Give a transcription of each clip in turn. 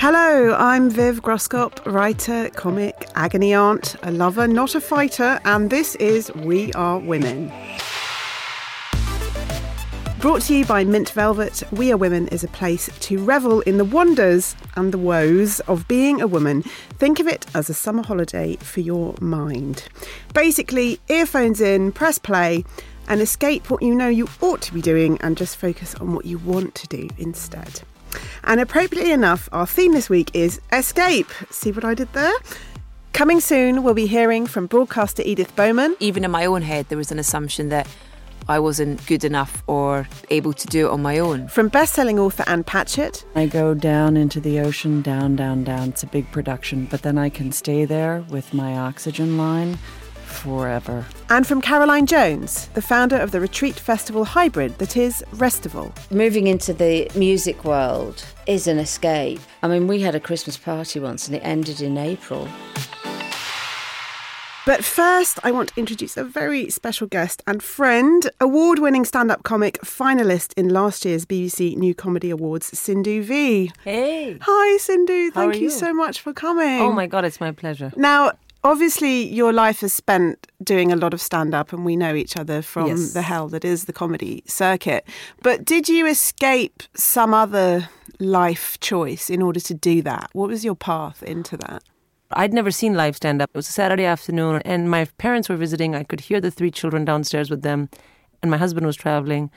Hello, I'm Viv Groskop, writer, comic, agony aunt, a lover, not a fighter, and this is We Are Women. Brought to you by Mint Velvet, We Are Women is a place to revel in the wonders and the woes of being a woman. Think of it as a summer holiday for your mind. Basically, earphones in, press play, and escape what you know you ought to be doing and just focus on what you want to do instead. And appropriately enough, our theme this week is escape. See what I did there? Coming soon, we'll be hearing from broadcaster Edith Bowman. Even in my own head, there was an assumption that I wasn't good enough or able to do it on my own. From best-selling author Ann Patchett. I go down into the ocean, down, down, down. It's a big production, but then I can stay there with my oxygen line forever. And from Caroline Jones, the founder of the retreat festival hybrid that is Restival. Moving into the music world is an escape. I mean, we had a Christmas party once and it ended in April. But first, I want to introduce a very special guest and friend, award winning stand up comic, finalist in last year's BBC New Comedy Awards, Sindhu Vee. Hey. Hi, Sindhu. How Thank are you you? so much for coming. Oh my God, it's my pleasure. Now, obviously, your life is spent doing a lot of stand up, and we know each other from Yes. the hell that is the comedy circuit. But did you escape some other life choice in order to do that? What was your path into that? I'd never seen live stand up. It was a Saturday afternoon, and my parents were visiting. I could hear the three children downstairs with them, and my husband was traveling.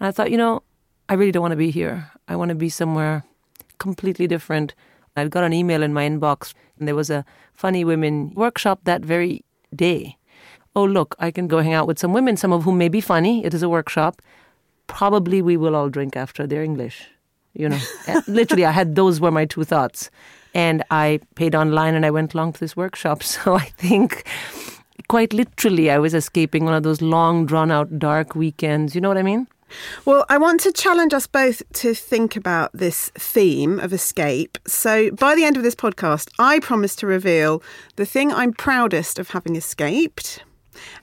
And I thought, you know, I really don't want to be here. I want to be somewhere completely different. I got an email in my inbox, and there was a funny women workshop that very day. Oh, look, I can go hang out with some women, some of whom may be funny. It is a workshop. Probably we will all drink after their English. You know, Uh, literally, I had those were my two thoughts. And I paid online and I went along to this workshop. So I think quite literally I was escaping one of those long, drawn out, dark weekends. You know what I mean? Well, I want to challenge us both to think about this theme of escape. So, by the end of this podcast, I promise to reveal the thing I'm proudest of having escaped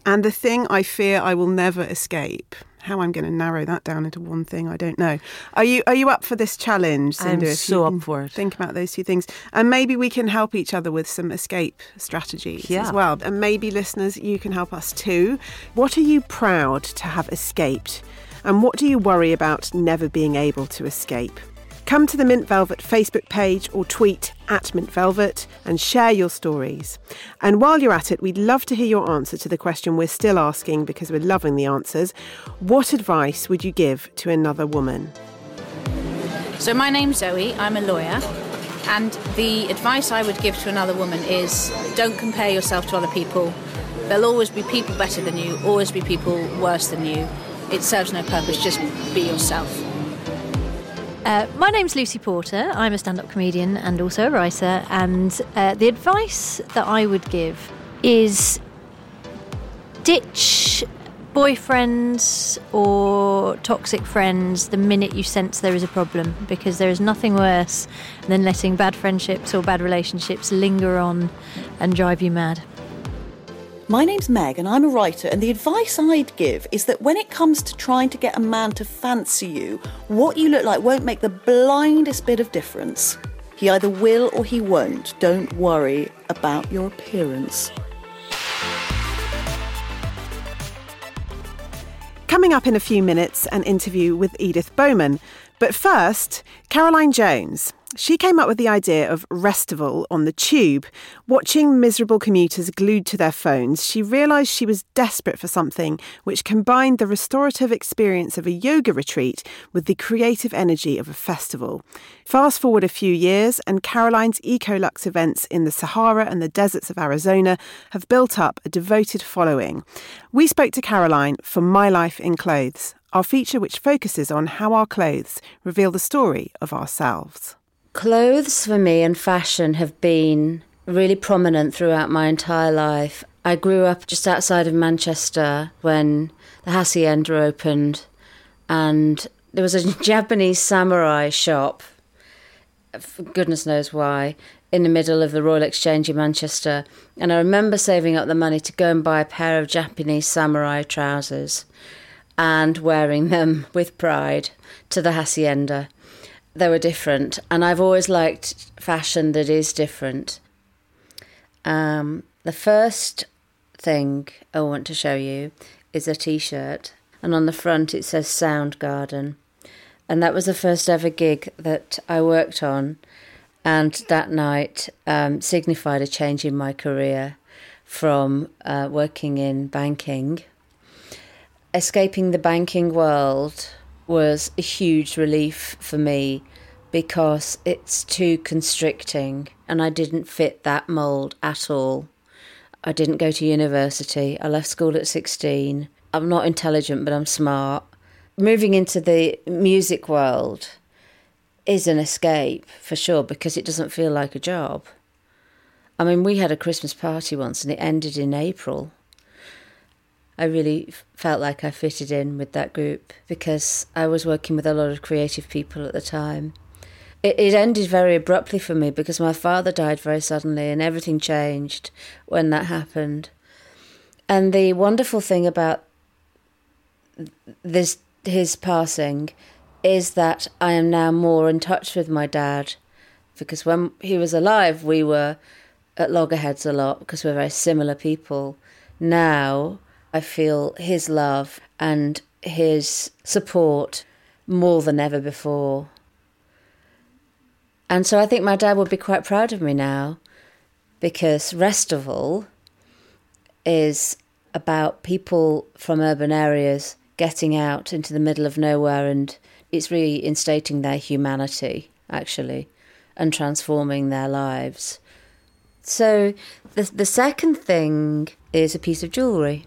and the thing I fear I will never escape. How I'm going to narrow that down into one thing, I don't know. Are you are you up for this challenge? I'm so up for it. Think about those two things, and maybe we can help each other with some escape strategies as well. And maybe listeners, you can help us too. What are you proud to have escaped? And what do you worry about never being able to escape? Come to the Mint Velvet Facebook page or tweet at Mint Velvet and share your stories. And while you're at it, we'd love to hear your answer to the question we're still asking because we're loving the answers. What advice would you give to another woman? So, my name's Zoe, I'm a lawyer, and the advice I would give to another woman is don't compare yourself to other people. There'll always be people better than you, always be people worse than you. It serves no purpose, just be yourself. Uh, my name's Lucy Porter. I'm a stand up comedian and also a writer. And uh, the advice that I would give is ditch boyfriends or toxic friends the minute you sense there is a problem because there is nothing worse than letting bad friendships or bad relationships linger on and drive you mad. My name's Meg, and I'm a writer. And the advice I'd give is that when it comes to trying to get a man to fancy you, what you look like won't make the blindest bit of difference. He either will or he won't. Don't worry about your appearance. Coming up in a few minutes, an interview with Edith Bowman. But first, Caroline Jones. She came up with the idea of Restival on the tube. Watching miserable commuters glued to their phones, she realised she was desperate for something which combined the restorative experience of a yoga retreat with the creative energy of a festival. Fast forward a few years, and Caroline's Ecolux events in the Sahara and the deserts of Arizona have built up a devoted following. We spoke to Caroline for My Life in Clothes, our feature which focuses on how our clothes reveal the story of ourselves. Clothes for me and fashion have been really prominent throughout my entire life. I grew up just outside of Manchester when the Hacienda opened, and there was a Japanese samurai shop, goodness knows why, in the middle of the Royal Exchange in Manchester. And I remember saving up the money to go and buy a pair of Japanese samurai trousers and wearing them with pride to the Hacienda. They were different, and I've always liked fashion that is different. Um, the first thing I want to show you is a t shirt, and on the front it says Soundgarden. And that was the first ever gig that I worked on, and that night um, signified a change in my career from uh, working in banking. Escaping the banking world was a huge relief for me because it's too constricting and I didn't fit that mould at all. I didn't go to university. I left school at 16. I'm not intelligent, but I'm smart. Moving into the music world is an escape for sure because it doesn't feel like a job. I mean, we had a Christmas party once and it ended in April. I really felt like I fitted in with that group because I was working with a lot of creative people at the time. It, it ended very abruptly for me because my father died very suddenly and everything changed when that happened. And the wonderful thing about this his passing is that I am now more in touch with my dad because when he was alive we were at loggerheads a lot because we're very similar people. Now I feel his love and his support more than ever before. And so I think my dad would be quite proud of me now because Restival is about people from urban areas getting out into the middle of nowhere and it's really instating their humanity actually and transforming their lives. So the the second thing is a piece of jewelry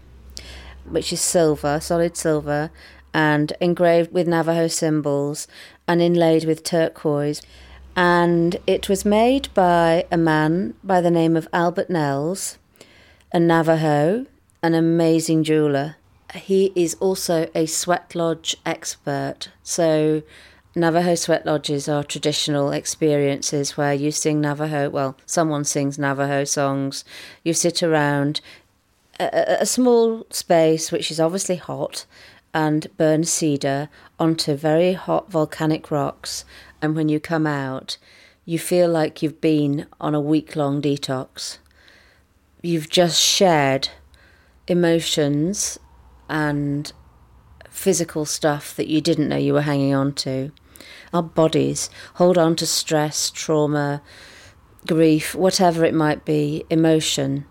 which is silver, solid silver and engraved with Navajo symbols and inlaid with turquoise and it was made by a man by the name of Albert Nels, a Navajo, an amazing jeweler. He is also a sweat lodge expert. So, Navajo sweat lodges are traditional experiences where you sing Navajo, well, someone sings Navajo songs, you sit around a, a small space which is obviously hot and burn cedar onto very hot volcanic rocks and when you come out, you feel like you've been on a week long detox. You've just shared emotions and physical stuff that you didn't know you were hanging on to. Our bodies hold on to stress, trauma, grief, whatever it might be, emotion.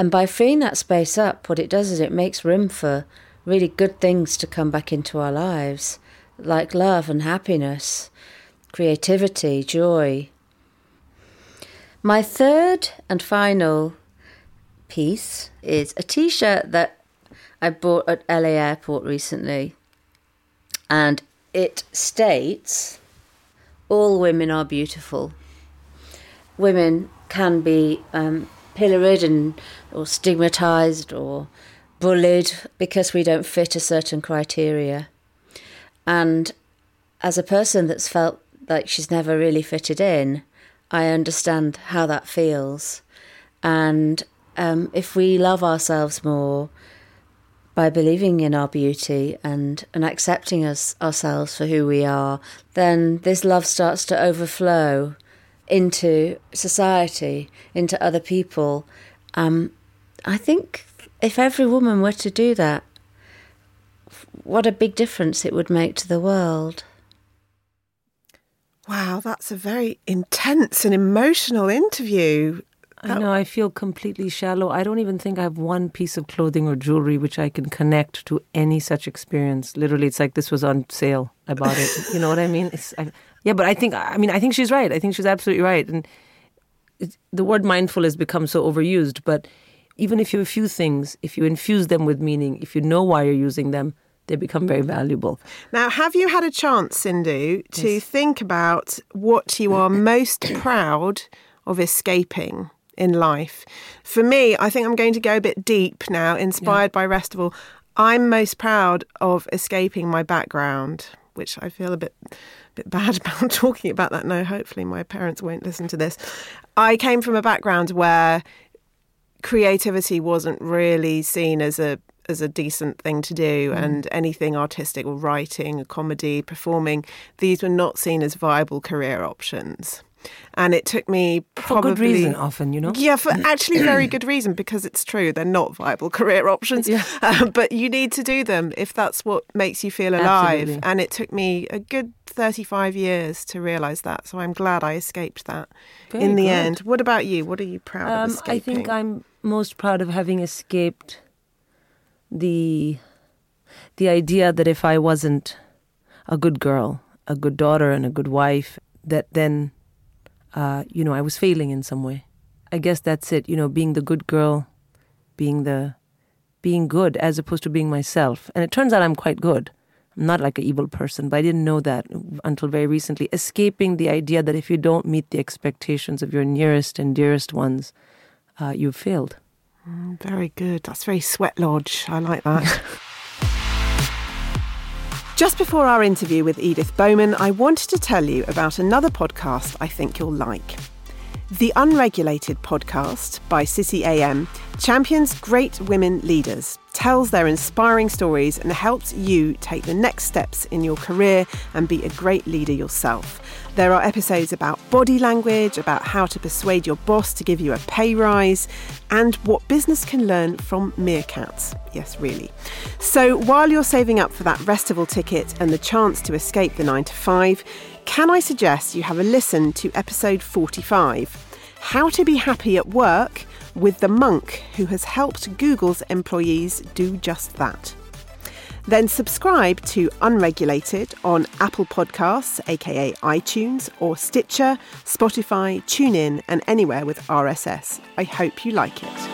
And by freeing that space up, what it does is it makes room for really good things to come back into our lives, like love and happiness creativity, joy. My third and final piece is a t shirt that I bought at LA Airport recently. And it states All women are beautiful. Women can be um, pilloried and or stigmatized or bullied because we don't fit a certain criteria. And as a person that's felt like she's never really fitted in, I understand how that feels. And um, if we love ourselves more by believing in our beauty and, and accepting us ourselves for who we are, then this love starts to overflow into society, into other people. Um, I think if every woman were to do that, what a big difference it would make to the world. Wow, that's a very intense and emotional interview. I know, I feel completely shallow. I don't even think I have one piece of clothing or jewelry which I can connect to any such experience. Literally, it's like this was on sale. I bought it. you know what I mean? It's, I, yeah, but I think, I mean, I think she's right. I think she's absolutely right. And the word mindful has become so overused, but even if you have a few things, if you infuse them with meaning, if you know why you're using them, they become very valuable. Now, have you had a chance, Sindhu, to yes. think about what you are most proud of escaping in life? For me, I think I'm going to go a bit deep now, inspired yeah. by Restival. I'm most proud of escaping my background, which I feel a bit bit bad about talking about that now. Hopefully, my parents won't listen to this. I came from a background where creativity wasn't really seen as a as a decent thing to do, Mm. and anything artistic or writing, comedy, performing, these were not seen as viable career options. And it took me For probably good reason, often, you know? yeah, for actually very good reason because it's true they're not viable career options. Yeah. Uh, but you need to do them if that's what makes you feel alive. Absolutely. And it took me a good thirty-five years to realise that. So I'm glad I escaped that Very in the good. end. What about you? What are you proud of Um, escaping? I think I'm most proud of having escaped the the idea that if I wasn't a good girl, a good daughter, and a good wife, that then uh, you know I was failing in some way. I guess that's it. You know, being the good girl, being the being good as opposed to being myself. And it turns out I'm quite good. I'm not like an evil person, but I didn't know that until very recently. Escaping the idea that if you don't meet the expectations of your nearest and dearest ones, uh, you've failed. Very good. That's very sweat lodge. I like that. Just before our interview with Edith Bowman, I wanted to tell you about another podcast I think you'll like. The Unregulated podcast by City AM champions great women leaders, tells their inspiring stories, and helps you take the next steps in your career and be a great leader yourself. There are episodes about body language, about how to persuade your boss to give you a pay rise, and what business can learn from meerkats. Yes, really. So while you're saving up for that Restival ticket and the chance to escape the 9 to 5, can I suggest you have a listen to episode 45 How to Be Happy at Work with the monk who has helped Google's employees do just that. Then subscribe to Unregulated on Apple Podcasts, aka iTunes, or Stitcher, Spotify, TuneIn, and anywhere with RSS. I hope you like it.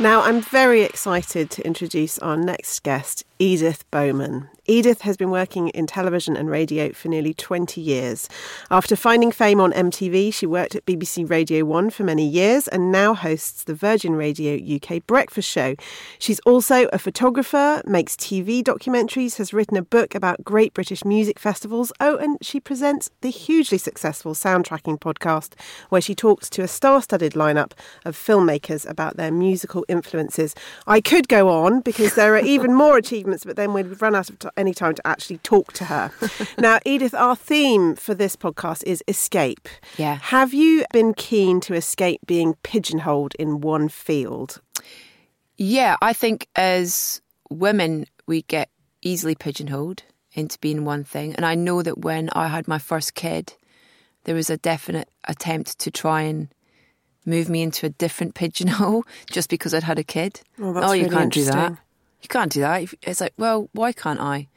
Now, I'm very excited to introduce our next guest, Edith Bowman. Edith has been working in television and radio for nearly 20 years. After finding fame on MTV, she worked at BBC Radio 1 for many years and now hosts the Virgin Radio UK Breakfast Show. She's also a photographer, makes TV documentaries, has written a book about great British music festivals. Oh, and she presents the hugely successful Soundtracking podcast, where she talks to a star studded lineup of filmmakers about their musical influences. I could go on because there are even more achievements, but then we'd run out of t- any time to actually talk to her. now, Edith, our theme for this podcast is escape. Yeah. Have you been keen to escape being pigeonholed in one field? Yeah, I think as women, we get easily pigeonholed into being one thing. And I know that when I had my first kid, there was a definite attempt to try and move me into a different pigeonhole just because I'd had a kid. Oh, that's oh, you really can't do that. You can't do that. It's like, well, why can't I?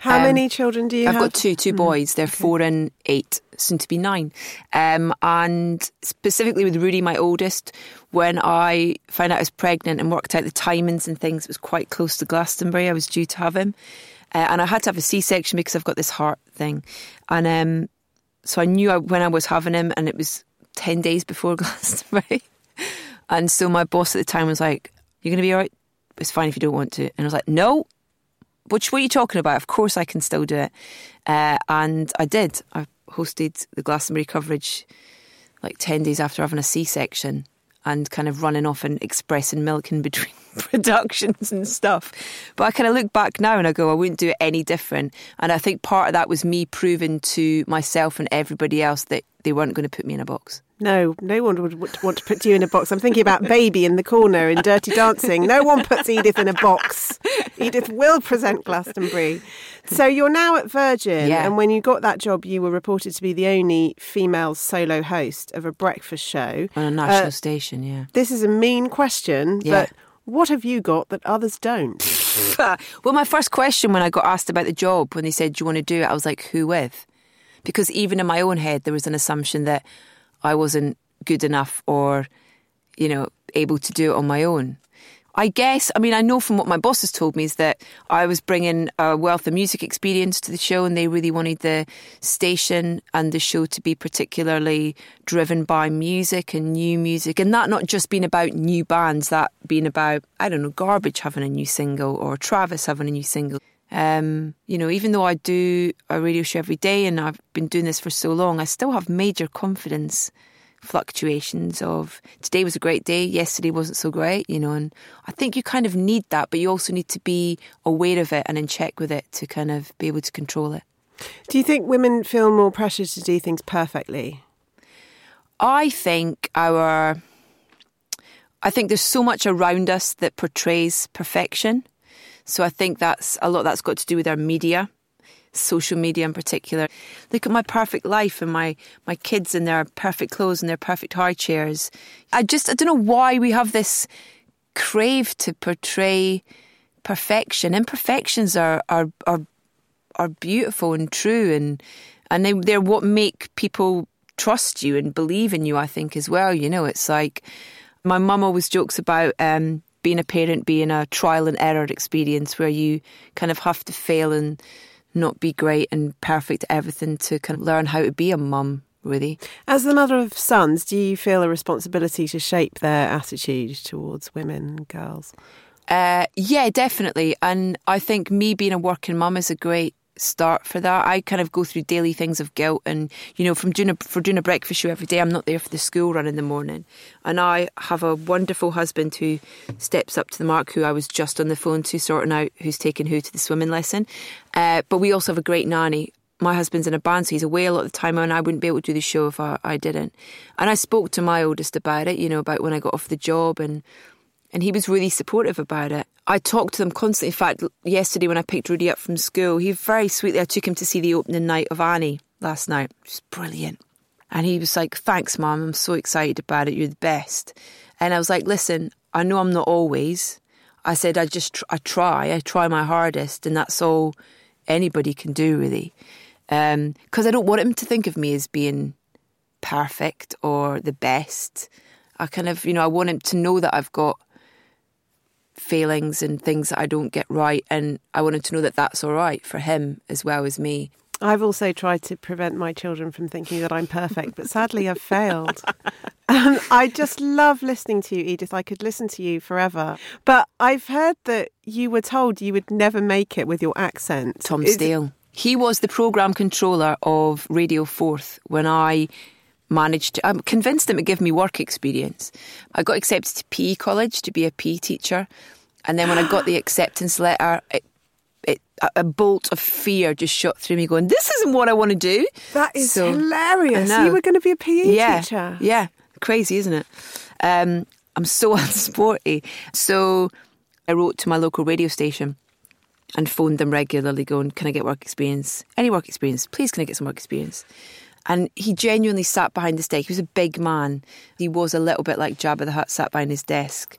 How Um, many children do you have? I've have? got two, two boys. They're four and eight, soon to be nine. Um, and specifically with Rudy, my oldest, when I found out I was pregnant and worked out the timings and things, it was quite close to Glastonbury. I was due to have him. Uh, and I had to have a C section because I've got this heart thing. And um, so I knew I, when I was having him, and it was 10 days before Glastonbury. and so my boss at the time was like, You're going to be all right? It's fine if you don't want to. And I was like, No, which what are you talking about? Of course I can still do it. Uh, and I did. I hosted the Glastonbury coverage like 10 days after having a C section and kind of running off and expressing milk in between productions and stuff. But I kind of look back now and I go, I wouldn't do it any different. And I think part of that was me proving to myself and everybody else that they weren't going to put me in a box. No, no one would want to put you in a box. I'm thinking about Baby in the corner in Dirty Dancing. No one puts Edith in a box. Edith will present Glastonbury. So you're now at Virgin, Yeah. and when you got that job, you were reported to be the only female solo host of a breakfast show. On a national Uh, station, yeah. This is a mean question, Yeah. but what have you got that others don't? well, my first question when I got asked about the job, when they said, Do you want to do it? I was like, Who with? Because even in my own head, there was an assumption that I wasn't good enough or, you know, able to do it on my own. I guess, I mean, I know from what my boss has told me is that I was bringing a wealth of music experience to the show and they really wanted the station and the show to be particularly driven by music and new music. And that not just being about new bands, that being about, I don't know, Garbage having a new single or Travis having a new single. Um, you know, even though I do a radio show every day and I've been doing this for so long, I still have major confidence fluctuations of today was a great day, yesterday wasn't so great, you know, and I think you kind of need that, but you also need to be aware of it and in check with it to kind of be able to control it. Do you think women feel more pressure to do things perfectly? I think our I think there's so much around us that portrays perfection. So I think that's a lot that's got to do with our media, social media in particular. Look at my perfect life and my, my kids in their perfect clothes and their perfect high chairs. I just I don't know why we have this crave to portray perfection. Imperfections are are are, are beautiful and true and and they, they're what make people trust you and believe in you, I think, as well. You know, it's like my mum always jokes about um, being a parent being a trial and error experience where you kind of have to fail and not be great and perfect at everything to kind of learn how to be a mum, really. As the mother of sons, do you feel a responsibility to shape their attitude towards women and girls? Uh, yeah, definitely. And I think me being a working mum is a great start for that. I kind of go through daily things of guilt, and you know, from doing a, for doing a breakfast show every day, I'm not there for the school run in the morning, and I have a wonderful husband who steps up to the mark, who I was just on the phone to sorting out who's taking who to the swimming lesson. Uh, but we also have a great nanny. My husband's in a band, so he's away a lot of the time, and I wouldn't be able to do the show if I, I didn't. And I spoke to my oldest about it, you know, about when I got off the job and and he was really supportive about it. I talked to them constantly. In fact, yesterday when I picked Rudy up from school, he very sweetly, I took him to see the opening night of Annie last night. Was brilliant. And he was like, Thanks, Mum. I'm so excited about it. You're the best. And I was like, Listen, I know I'm not always. I said, I just, I try. I try my hardest. And that's all anybody can do, really. Because um, I don't want him to think of me as being perfect or the best. I kind of, you know, I want him to know that I've got failings and things that I don't get right. And I wanted to know that that's all right for him as well as me. I've also tried to prevent my children from thinking that I'm perfect, but sadly I've failed. Um, I just love listening to you, Edith. I could listen to you forever. But I've heard that you were told you would never make it with your accent. Tom Steele. He was the programme controller of Radio Forth when I managed to, I'm convinced him to give me work experience. I got accepted to PE college to be a PE teacher. And then when I got the acceptance letter, it, it, a bolt of fear just shot through me going, this isn't what I want to do. That is so, hilarious. You were going to be a PE yeah, teacher. Yeah. Crazy, isn't it? Um, I'm so unsporty. So I wrote to my local radio station and phoned them regularly going, can I get work experience? Any work experience? Please, can I get some work experience? And he genuinely sat behind his desk. He was a big man. He was a little bit like Jabba the Hutt sat behind his desk.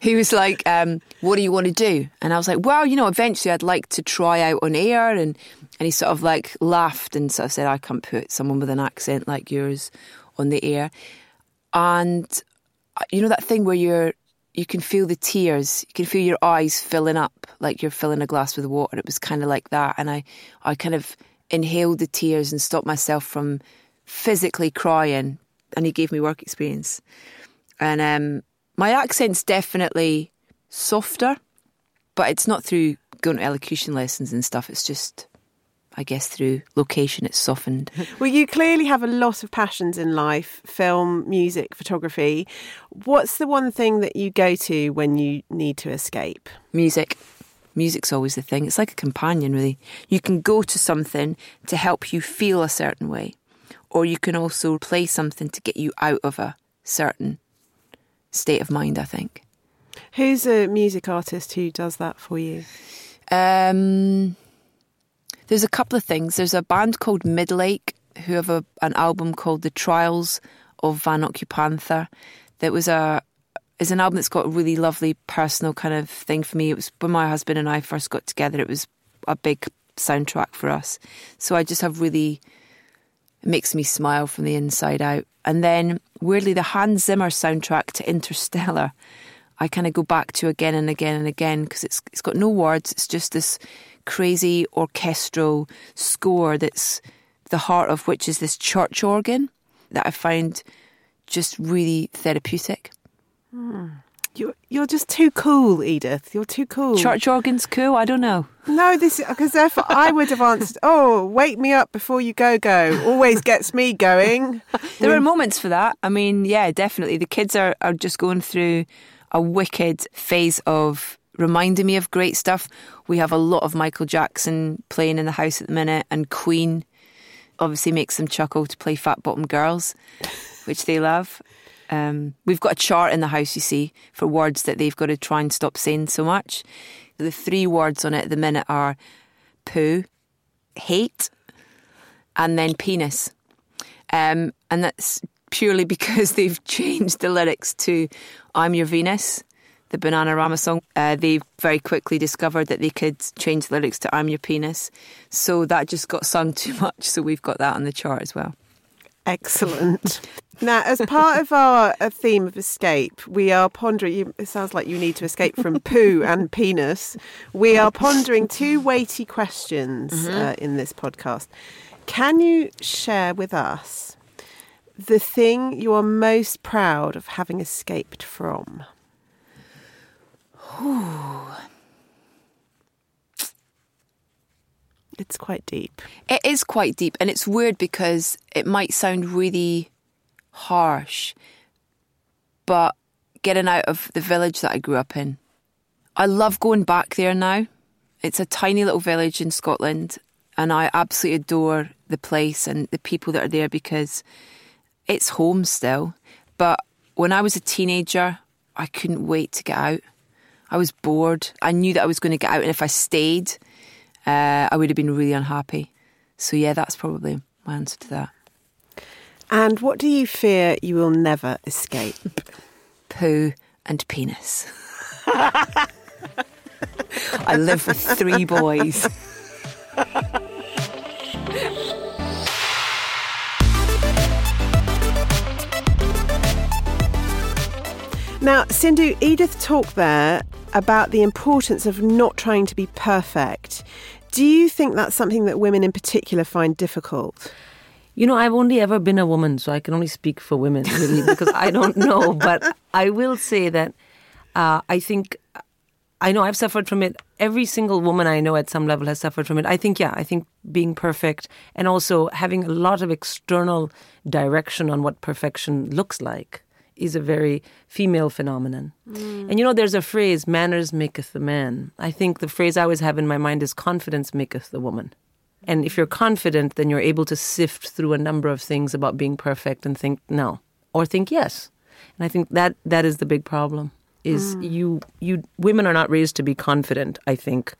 He was like, um, "What do you want to do?" And I was like, "Well, you know, eventually I'd like to try out on air." And and he sort of like laughed and sort of said, "I can't put someone with an accent like yours on the air." And uh, you know that thing where you're you can feel the tears, you can feel your eyes filling up like you're filling a glass with water. It was kind of like that, and I I kind of inhaled the tears and stopped myself from physically crying. And he gave me work experience. And um, my accent's definitely softer, but it's not through going to elocution lessons and stuff. It's just, I guess, through location, it's softened. Well, you clearly have a lot of passions in life film, music, photography. What's the one thing that you go to when you need to escape? Music music's always the thing. It's like a companion, really. You can go to something to help you feel a certain way, or you can also play something to get you out of a certain state of mind, I think. Who's a music artist who does that for you? Um, there's a couple of things. There's a band called Midlake who have a, an album called The Trials of Van Occupanther that was a is an album that's got a really lovely personal kind of thing for me. It was when my husband and I first got together, it was a big soundtrack for us. So I just have really, it makes me smile from the inside out. And then weirdly, the Hans Zimmer soundtrack to Interstellar, I kind of go back to again and again and again because it's it's got no words. It's just this crazy orchestral score that's the heart of which is this church organ that I find just really therapeutic. Hmm. You're you're just too cool, Edith. You're too cool. Church organs cool? I don't know. No, this because therefore I would have answered. Oh, wake me up before you go go. Always gets me going. There are moments for that. I mean, yeah, definitely. The kids are, are just going through a wicked phase of reminding me of great stuff. We have a lot of Michael Jackson playing in the house at the minute, and Queen obviously makes them chuckle to play Fat Bottom Girls, which they love. Um, we've got a chart in the house, you see, for words that they've got to try and stop saying so much. The three words on it at the minute are poo, hate, and then penis. Um, and that's purely because they've changed the lyrics to I'm Your Venus, the Bananarama song. Uh, they very quickly discovered that they could change the lyrics to I'm Your Penis. So that just got sung too much. So we've got that on the chart as well. Excellent. now, as part of our uh, theme of escape, we are pondering. It sounds like you need to escape from poo and penis. We are pondering two weighty questions Mm-hmm. uh, in this podcast. Can you share with us the thing you are most proud of having escaped from? It's quite deep. It is quite deep, and it's weird because it might sound really harsh, but getting out of the village that I grew up in, I love going back there now. It's a tiny little village in Scotland, and I absolutely adore the place and the people that are there because it's home still. But when I was a teenager, I couldn't wait to get out. I was bored. I knew that I was going to get out, and if I stayed, uh, I would have been really unhappy. So, yeah, that's probably my answer to that. And what do you fear you will never escape? Poo and penis. I live with three boys. Now, Sindhu, Edith talked there about the importance of not trying to be perfect. Do you think that's something that women in particular find difficult? You know, I've only ever been a woman, so I can only speak for women, really, because I don't know. But I will say that uh, I think I know I've suffered from it. Every single woman I know at some level has suffered from it. I think, yeah, I think being perfect and also having a lot of external direction on what perfection looks like is a very female phenomenon. Mm. And you know, there's a phrase, manners maketh the man. I think the phrase I always have in my mind is confidence maketh the woman. And if you're confident, then you're able to sift through a number of things about being perfect and think no, or think yes. And I think that that is the big problem. Is mm. you you women are not raised to be confident. I think,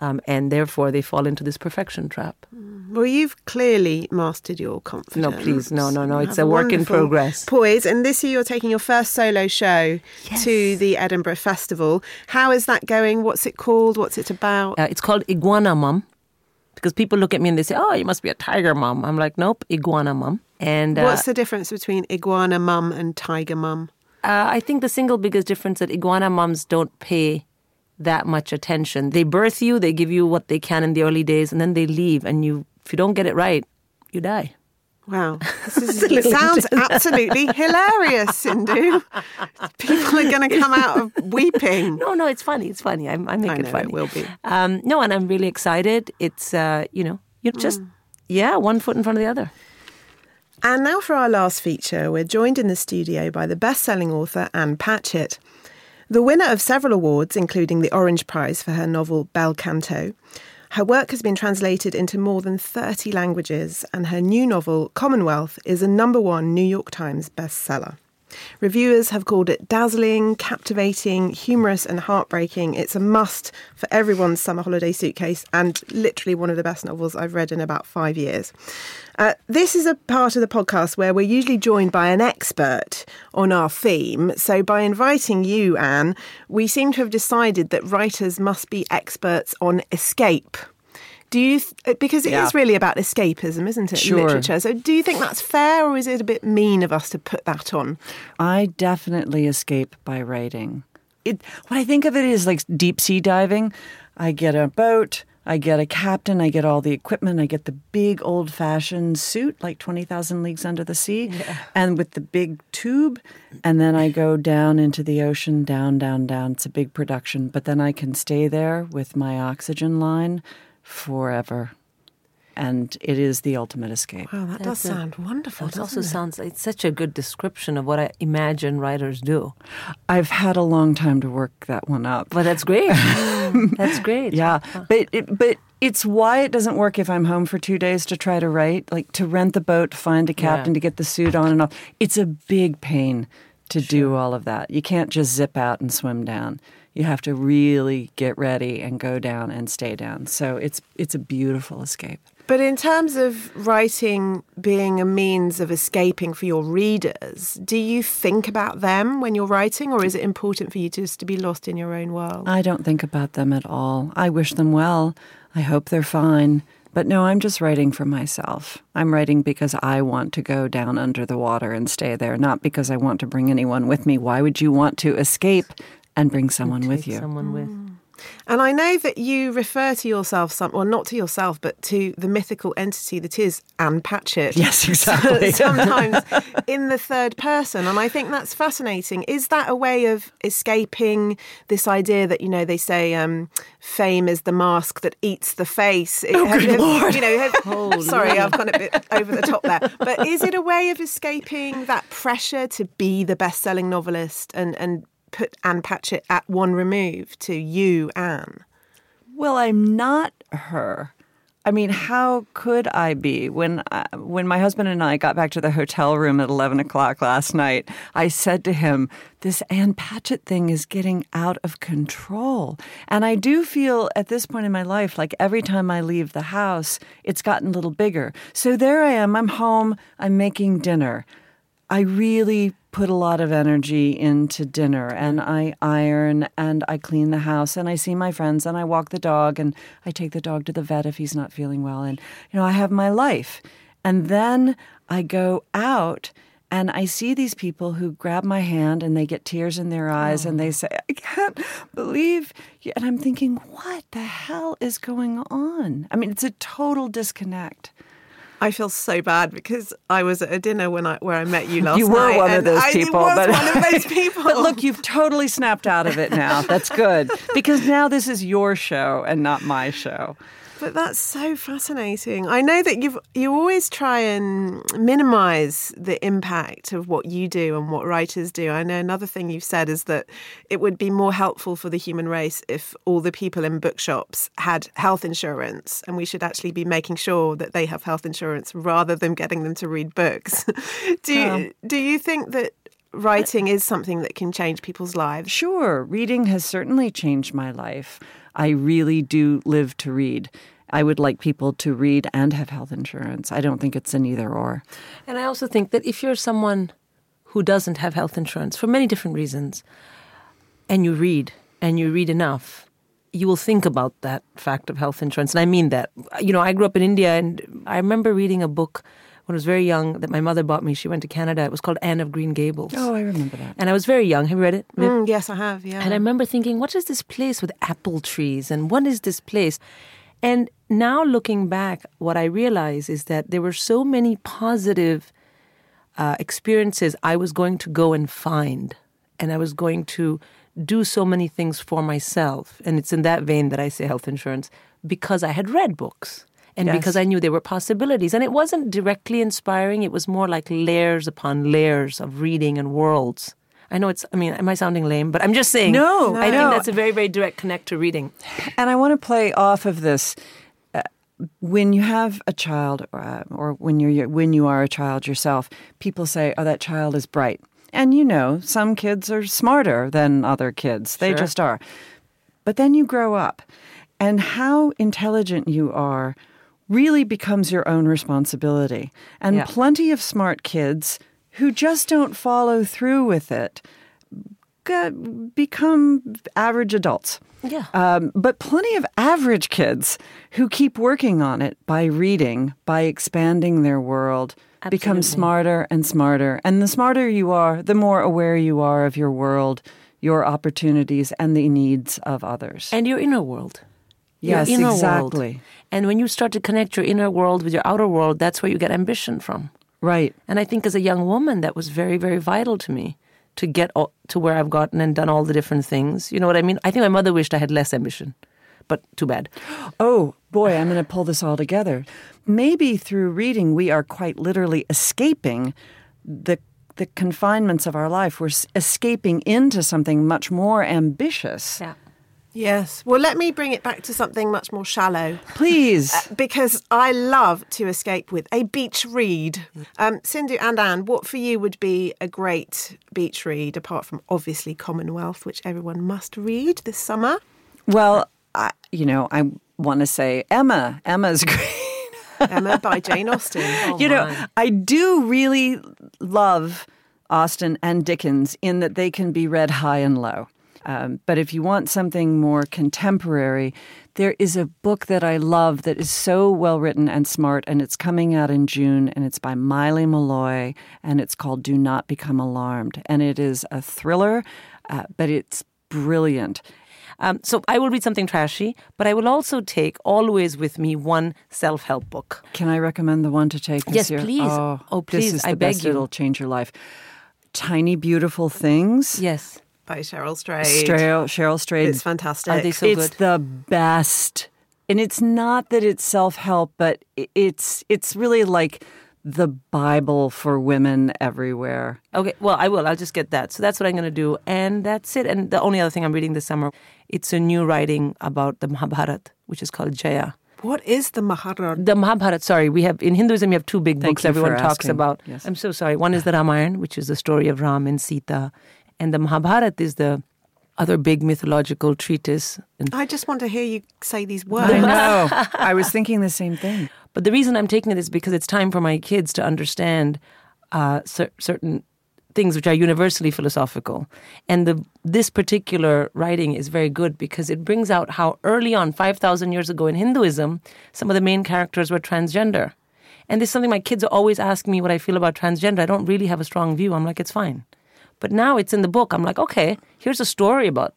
um, and therefore they fall into this perfection trap. Well, you've clearly mastered your confidence. No, please, no, no, no. It's have a work in progress. Poise, and this year you're taking your first solo show to the Edinburgh Festival. How is that going? What's it called? What's it about? Uh, it's called Iguana Mom, because people look at me and they say, "Oh, you must be a tiger mom." I'm like, "Nope, Iguana Mom." And uh, What's the difference between iguana mum and tiger mum? Uh, I think the single biggest difference that iguana moms don't pay that much attention. They birth you, they give you what they can in the early days, and then they leave. And you, if you don't get it right, you die. Wow, this is, it sounds absolutely hilarious, Sindhu. People are going to come out of weeping. No, no, it's funny. It's funny. I, I make I it know, funny. it will be. Um, no, and I'm really excited. It's uh, you know, you just yeah, one foot in front of the other. And now for our last feature, we're joined in the studio by the best-selling author Ann Patchett. The winner of several awards, including the Orange Prize for her novel Bel Canto, her work has been translated into more than 30 languages, and her new novel, Commonwealth, is a number one New York Times bestseller. Reviewers have called it dazzling, captivating, humorous, and heartbreaking. It's a must for everyone's summer holiday suitcase and literally one of the best novels I've read in about five years. Uh, this is a part of the podcast where we're usually joined by an expert on our theme. So, by inviting you, Ann, we seem to have decided that writers must be experts on escape. Do you, th- uh, because it is Yeah. really about escapism, isn't it? Sure. Literature. So, do you think that's fair, or is it a bit mean of us to put that on? I definitely escape by writing. It, when I think of it is like deep sea diving, I get a boat, I get a captain, I get all the equipment, I get the big old fashioned suit, like 20,000 Leagues Under the Sea, and with the big tube. And then I go down into the ocean, down, down, down. It's a big production, but then I can stay there with my oxygen line forever. And it is the ultimate escape. Wow, that does a- sound wonderful. It also it? sounds like such a good description of what I imagine writers do. I've had a long time to work that one up. But that's great. that's great. Yeah, but it, but it's why it doesn't work if I'm home for two days to try to write, like to rent the boat, to find a captain, Yeah. to get the suit on and off. It's a big pain to do all of that. You can't just zip out and swim down. You have to really get ready and go down and stay down. So it's it's a beautiful escape. But in terms of writing being a means of escaping for your readers, do you think about them when you're writing, or is it important for you just to be lost in your own world? I don't think about them at all. I wish them well. I hope they're fine. But no, I'm just writing for myself. I'm writing because I want to go down under the water and stay there, not because I want to bring anyone with me. Why would you want to escape and bring someone with you? Someone with. And I know that you refer to yourself, some, well, not to yourself, but to the mythical entity that is Ann Patchett. Yes, exactly. Sometimes in the third person. And I think that's fascinating. Is that a way of escaping this idea that, you know, they say um, fame is the mask that eats the face? Oh, good Lord. You know, have- sorry, I've gone a bit over the top there. But is it a way of escaping that pressure to be the best selling novelist and, and put Ann Patchett at one remove to you, Ann? Well, I'm not her. I mean, how could I be? When uh, when my husband and I got back to the hotel room at eleven o'clock last night, I said to him, "This Ann Patchett thing is getting out of control." And I do feel at this point in my life, like every time I leave the house, it's gotten a little bigger. So there I am. I'm home. I'm making dinner. I really put a lot of energy into dinner and I iron and I clean the house and I see my friends and I walk the dog and I take the dog to the vet if he's not feeling well and you know I have my life. And then I go out and I see these people who grab my hand and they get tears in their eyes and they oh. say I can't believe you. and I'm thinking what the hell is going on? I mean it's a total disconnect I feel so bad because I was at a dinner when I where I met you last you were night. one of those I people, was but one of those people. but look, you've totally snapped out of it now. That's good because now this is your show and not my show. But that's so fascinating. I know that you've you always try and minimize the impact of what you do and what writers do. I know another thing you've said is that it would be more helpful for the human race if all the people in bookshops had health insurance and we should actually be making sure that they have health insurance rather than getting them to read books. do you, do you think that writing is something that can change people's lives? Sure, reading has certainly changed my life. I really do live to read. I would like people to read and have health insurance. I don't think it's an either or. And I also think that if you're someone who doesn't have health insurance for many different reasons, and you read and you read enough, you will think about that fact of health insurance. And I mean that. You know, I grew up in India and I remember reading a book when I was very young that my mother bought me. She went to Canada. It was called Anne of Green Gables. Oh, I remember that. And I was very young. Have you read it? Mm, yes, I have. Yeah. And I remember thinking, what is this place with apple trees? And what is this place? And now looking back, what I realize is that there were so many positive uh, experiences I was going to go and find. And I was going to do so many things for myself. And it's in that vein that I say health insurance because I had read books and Yes. because I knew there were possibilities. And it wasn't directly inspiring, it was more like layers upon layers of reading and worlds. I know it's, I mean, am I sounding lame? But I'm just saying. No, I no. think that's a very, very direct connect to reading. And I want to play off of this. Uh, when you have a child, uh, or when you're when you are a child yourself, people say, "Oh, that child is bright," and you know, some kids are smarter than other kids. They Sure. just are. But then you grow up, and how intelligent you are really becomes your own responsibility. And Yeah. plenty of smart kids who just don't follow through with it become average adults. Yeah. Um, but plenty of average kids who keep working on it by reading, by expanding their world, become smarter and smarter. And the smarter you are, the more aware you are of your world, your opportunities, and the needs of others. And your inner world. Yes, exactly. world. And when you start to connect your inner world with your outer world, that's where you get ambition from. Right. And I think as a young woman, that was very, very vital to me to get all, to where I've gotten and done all the different things. You know what I mean? I think my mother wished I had less ambition, but too bad. Oh, boy, I'm going to pull this all together. Maybe through reading, we are quite literally escaping the the confinements of our life. We're escaping into something much more ambitious. Yeah. Yes. Well, let me bring it back to something much more shallow. Please. Because I love to escape with a beach read. Um, Sindhu and Ann, what for you would be a great beach read, apart from obviously Commonwealth, which everyone must read this summer? Well, I, you know, I want to say Emma. Emma's great. Emma by Jane Austen. you know, I do really love Austen and Dickens in that they can be read high and low. Um, but if you want something more contemporary, there is a book that I love that is so well written and smart, and it's coming out in June, and it's by Maile Meloy, and it's called Do Not Become Alarmed. And it is a thriller, uh, but it's brilliant. Um, so I will read something trashy, but I will also take always with me one self-help book. Can I recommend the one to take this Yes, year? please. Oh, Oh, please, This is the I best. It'll change your life. Tiny Beautiful Things. Yes. By Cheryl Strayed. Cheryl, Cheryl Strayed. It's fantastic. Are they so it's good? the best. And it's not that it's self-help, but it's it's really like the Bible for women everywhere. Okay, well, I will. I'll just get that. So that's what I'm going to do. And that's it. And the only other thing I'm reading this summer, it's a new writing about the Mahabharata, which is called Jaya. what is the Mahabharata? The Mahabharata, sorry, we have in Hinduism, you have two big Thank books everyone talks asking. about. Yes. I'm so sorry. One is the Ramayana, which is the story of Ram and Sita. And the Mahabharata is the other big mythological treatise. And I just want to hear you say these words. I know. I was thinking the same thing. But the reason I'm taking it is because it's time for my kids to understand uh, cer- certain things which are universally philosophical. And the, this particular writing is very good because it brings out how early on, 5,000 years ago in Hinduism, some of the main characters were transgender. And this is something my kids are always asking me what I feel about transgender. I don't really have a strong view. I'm like, it's fine. But now it's in the book. I'm like, okay, here's a story about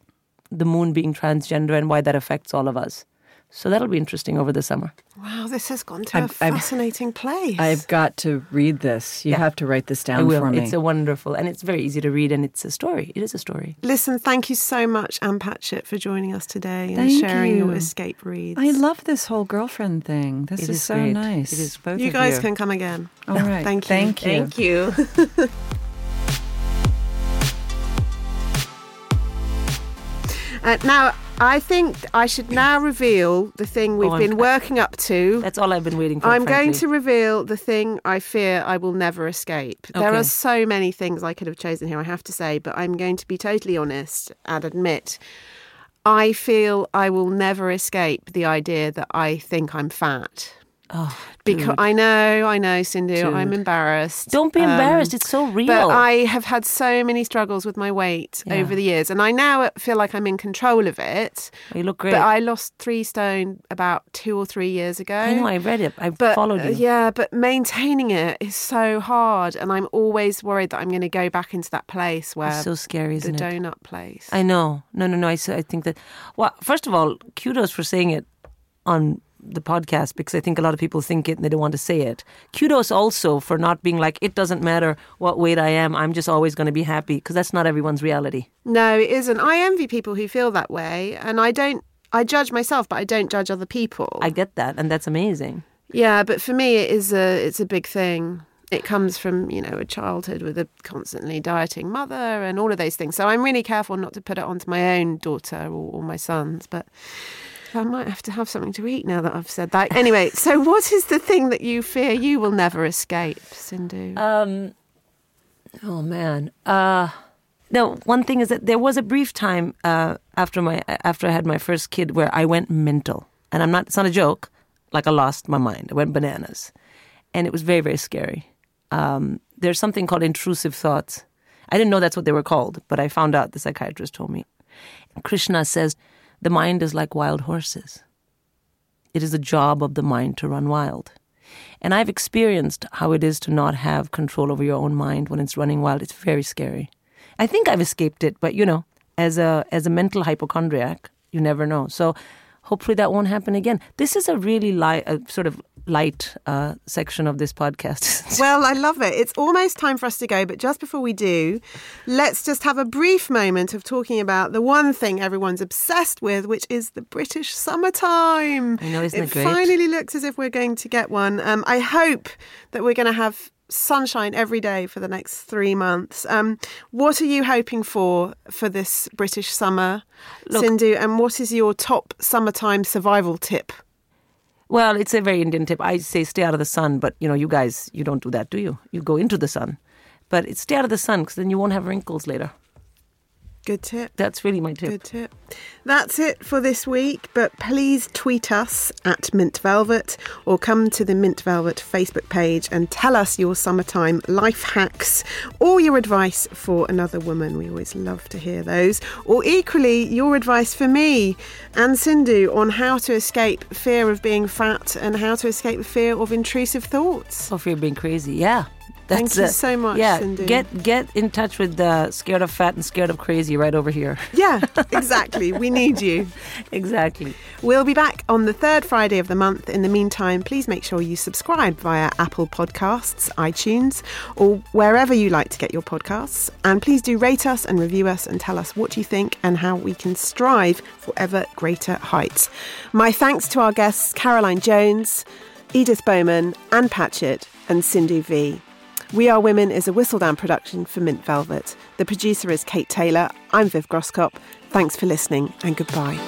the moon being transgender and why that affects all of us. So that'll be interesting over the summer. Wow, this has gone to a I've- I've- fascinating place. I've got to read this. You Yeah. have to write this I down will. for me. It's a wonderful, and it's very easy to read, and it's a story. It is a story. Listen, thank you so much, Ann Patchett, for joining us today and Thank sharing your escape reads. I love this whole girlfriend thing. This It is, is so great. nice. It is. Both You of guys you. can come again. All right. Thank you. Thank you. Thank you. Uh, now, I think I should now reveal the thing we've I'm- been working up to. That's all I've been waiting for. I'm going to reveal the thing I fear I will never escape. There are so many things I could have chosen here, I have to say, but I'm going to be totally honest and admit I feel I will never escape the idea that I think I'm fat. Oh, Because. I know, I know, Sindhu, Dude. I'm embarrassed. Don't be Um, embarrassed. It's so real. But I have had so many struggles with my weight Yeah. over the years, and I now feel like I'm in control of it. you look great. But I lost three stone about two or three years ago. I know. I read it. I But followed uh, you. yeah, but maintaining it is so hard, and I'm always worried that I'm going to go back into that place where It's so scary, the isn't it? donut place. I know. No, no, no. I think that. Well, first of all, kudos for saying it on the podcast because I think a lot of people think it and they don't want to say it. Kudos also for not being like, it doesn't matter what weight I am, I'm just always going to be happy because that's not everyone's reality. no, it isn't. I envy people who feel that way, and I don't. I judge myself, but I don't judge other people. I get that, and that's amazing. Yeah, but for me, it is a it's a big thing. It comes from you know a childhood with a constantly dieting mother and all of those things. So I'm really careful not to put it onto my own daughter or, or my sons. But I might have to have something to eat now that I've said that. Anyway, so what is the thing that you fear you will never escape, Sindhu? Um, oh man. Uh, no, one thing is that there was a brief time uh, after my after I had my first kid where I went mental, and I'm not. It's not a joke. Like I lost my mind. I went bananas, and it was very very scary. Um, there's something called intrusive thoughts. I didn't know that's what they were called, but I found out. The psychiatrist told me. Krishna says the mind is like wild horses. It is the job of the mind to run wild. And I've experienced how it is to not have control over your own mind when it's running wild. It's very scary. I think I've escaped it, but you know, as a as a mental hypochondriac, you never know. So hopefully that won't happen again. This is a really light, uh, sort of light uh, section of this podcast. well, I love it. It's almost time for us to go, but just before we do, let's just have a brief moment of talking about the one thing everyone's obsessed with, which is the British summertime. I know, isn't it, it great? finally looks as if we're going to get one. Um, I hope that we're going to have sunshine every day for the next three months. Um, what are you hoping for for this British summer, Look- Sindhu? And what is your top summertime survival tip? Well, it's a very Indian tip. I say stay out of the sun, but you know, you guys, you don't do that, do you? You go into the sun. But it's stay out of the sun because then you won't have wrinkles later. Good tip. That's really my tip. Good tip. That's it for this week, but please tweet us at Mint Velvet or come to the Mint Velvet Facebook page and tell us your summertime life hacks or your advice for another woman. We always love to hear those. Or equally, your advice for me and Sindhu on how to escape fear of being fat and how to escape the fear of intrusive thoughts. Oh, fear of being crazy. Yeah. Thank you so much, Yeah, Sindhu. get get in touch with uh, scared of fat and scared of crazy right over here. Yeah, exactly. we need you. exactly. We'll be back on the third Friday of the month. In the meantime, please make sure you subscribe via Apple Podcasts, iTunes, or wherever you like to get your podcasts. And please do rate us and review us and tell us what you think and how we can strive for ever greater heights. My thanks to our guests Caroline Jones, Edith Bowman, Ann Patchett, and Sindhu Vee. We Are Women is a Whistledown production for Mint Velvet. The producer is Kate Taylor. I'm Viv Groskop. Thanks for listening and goodbye.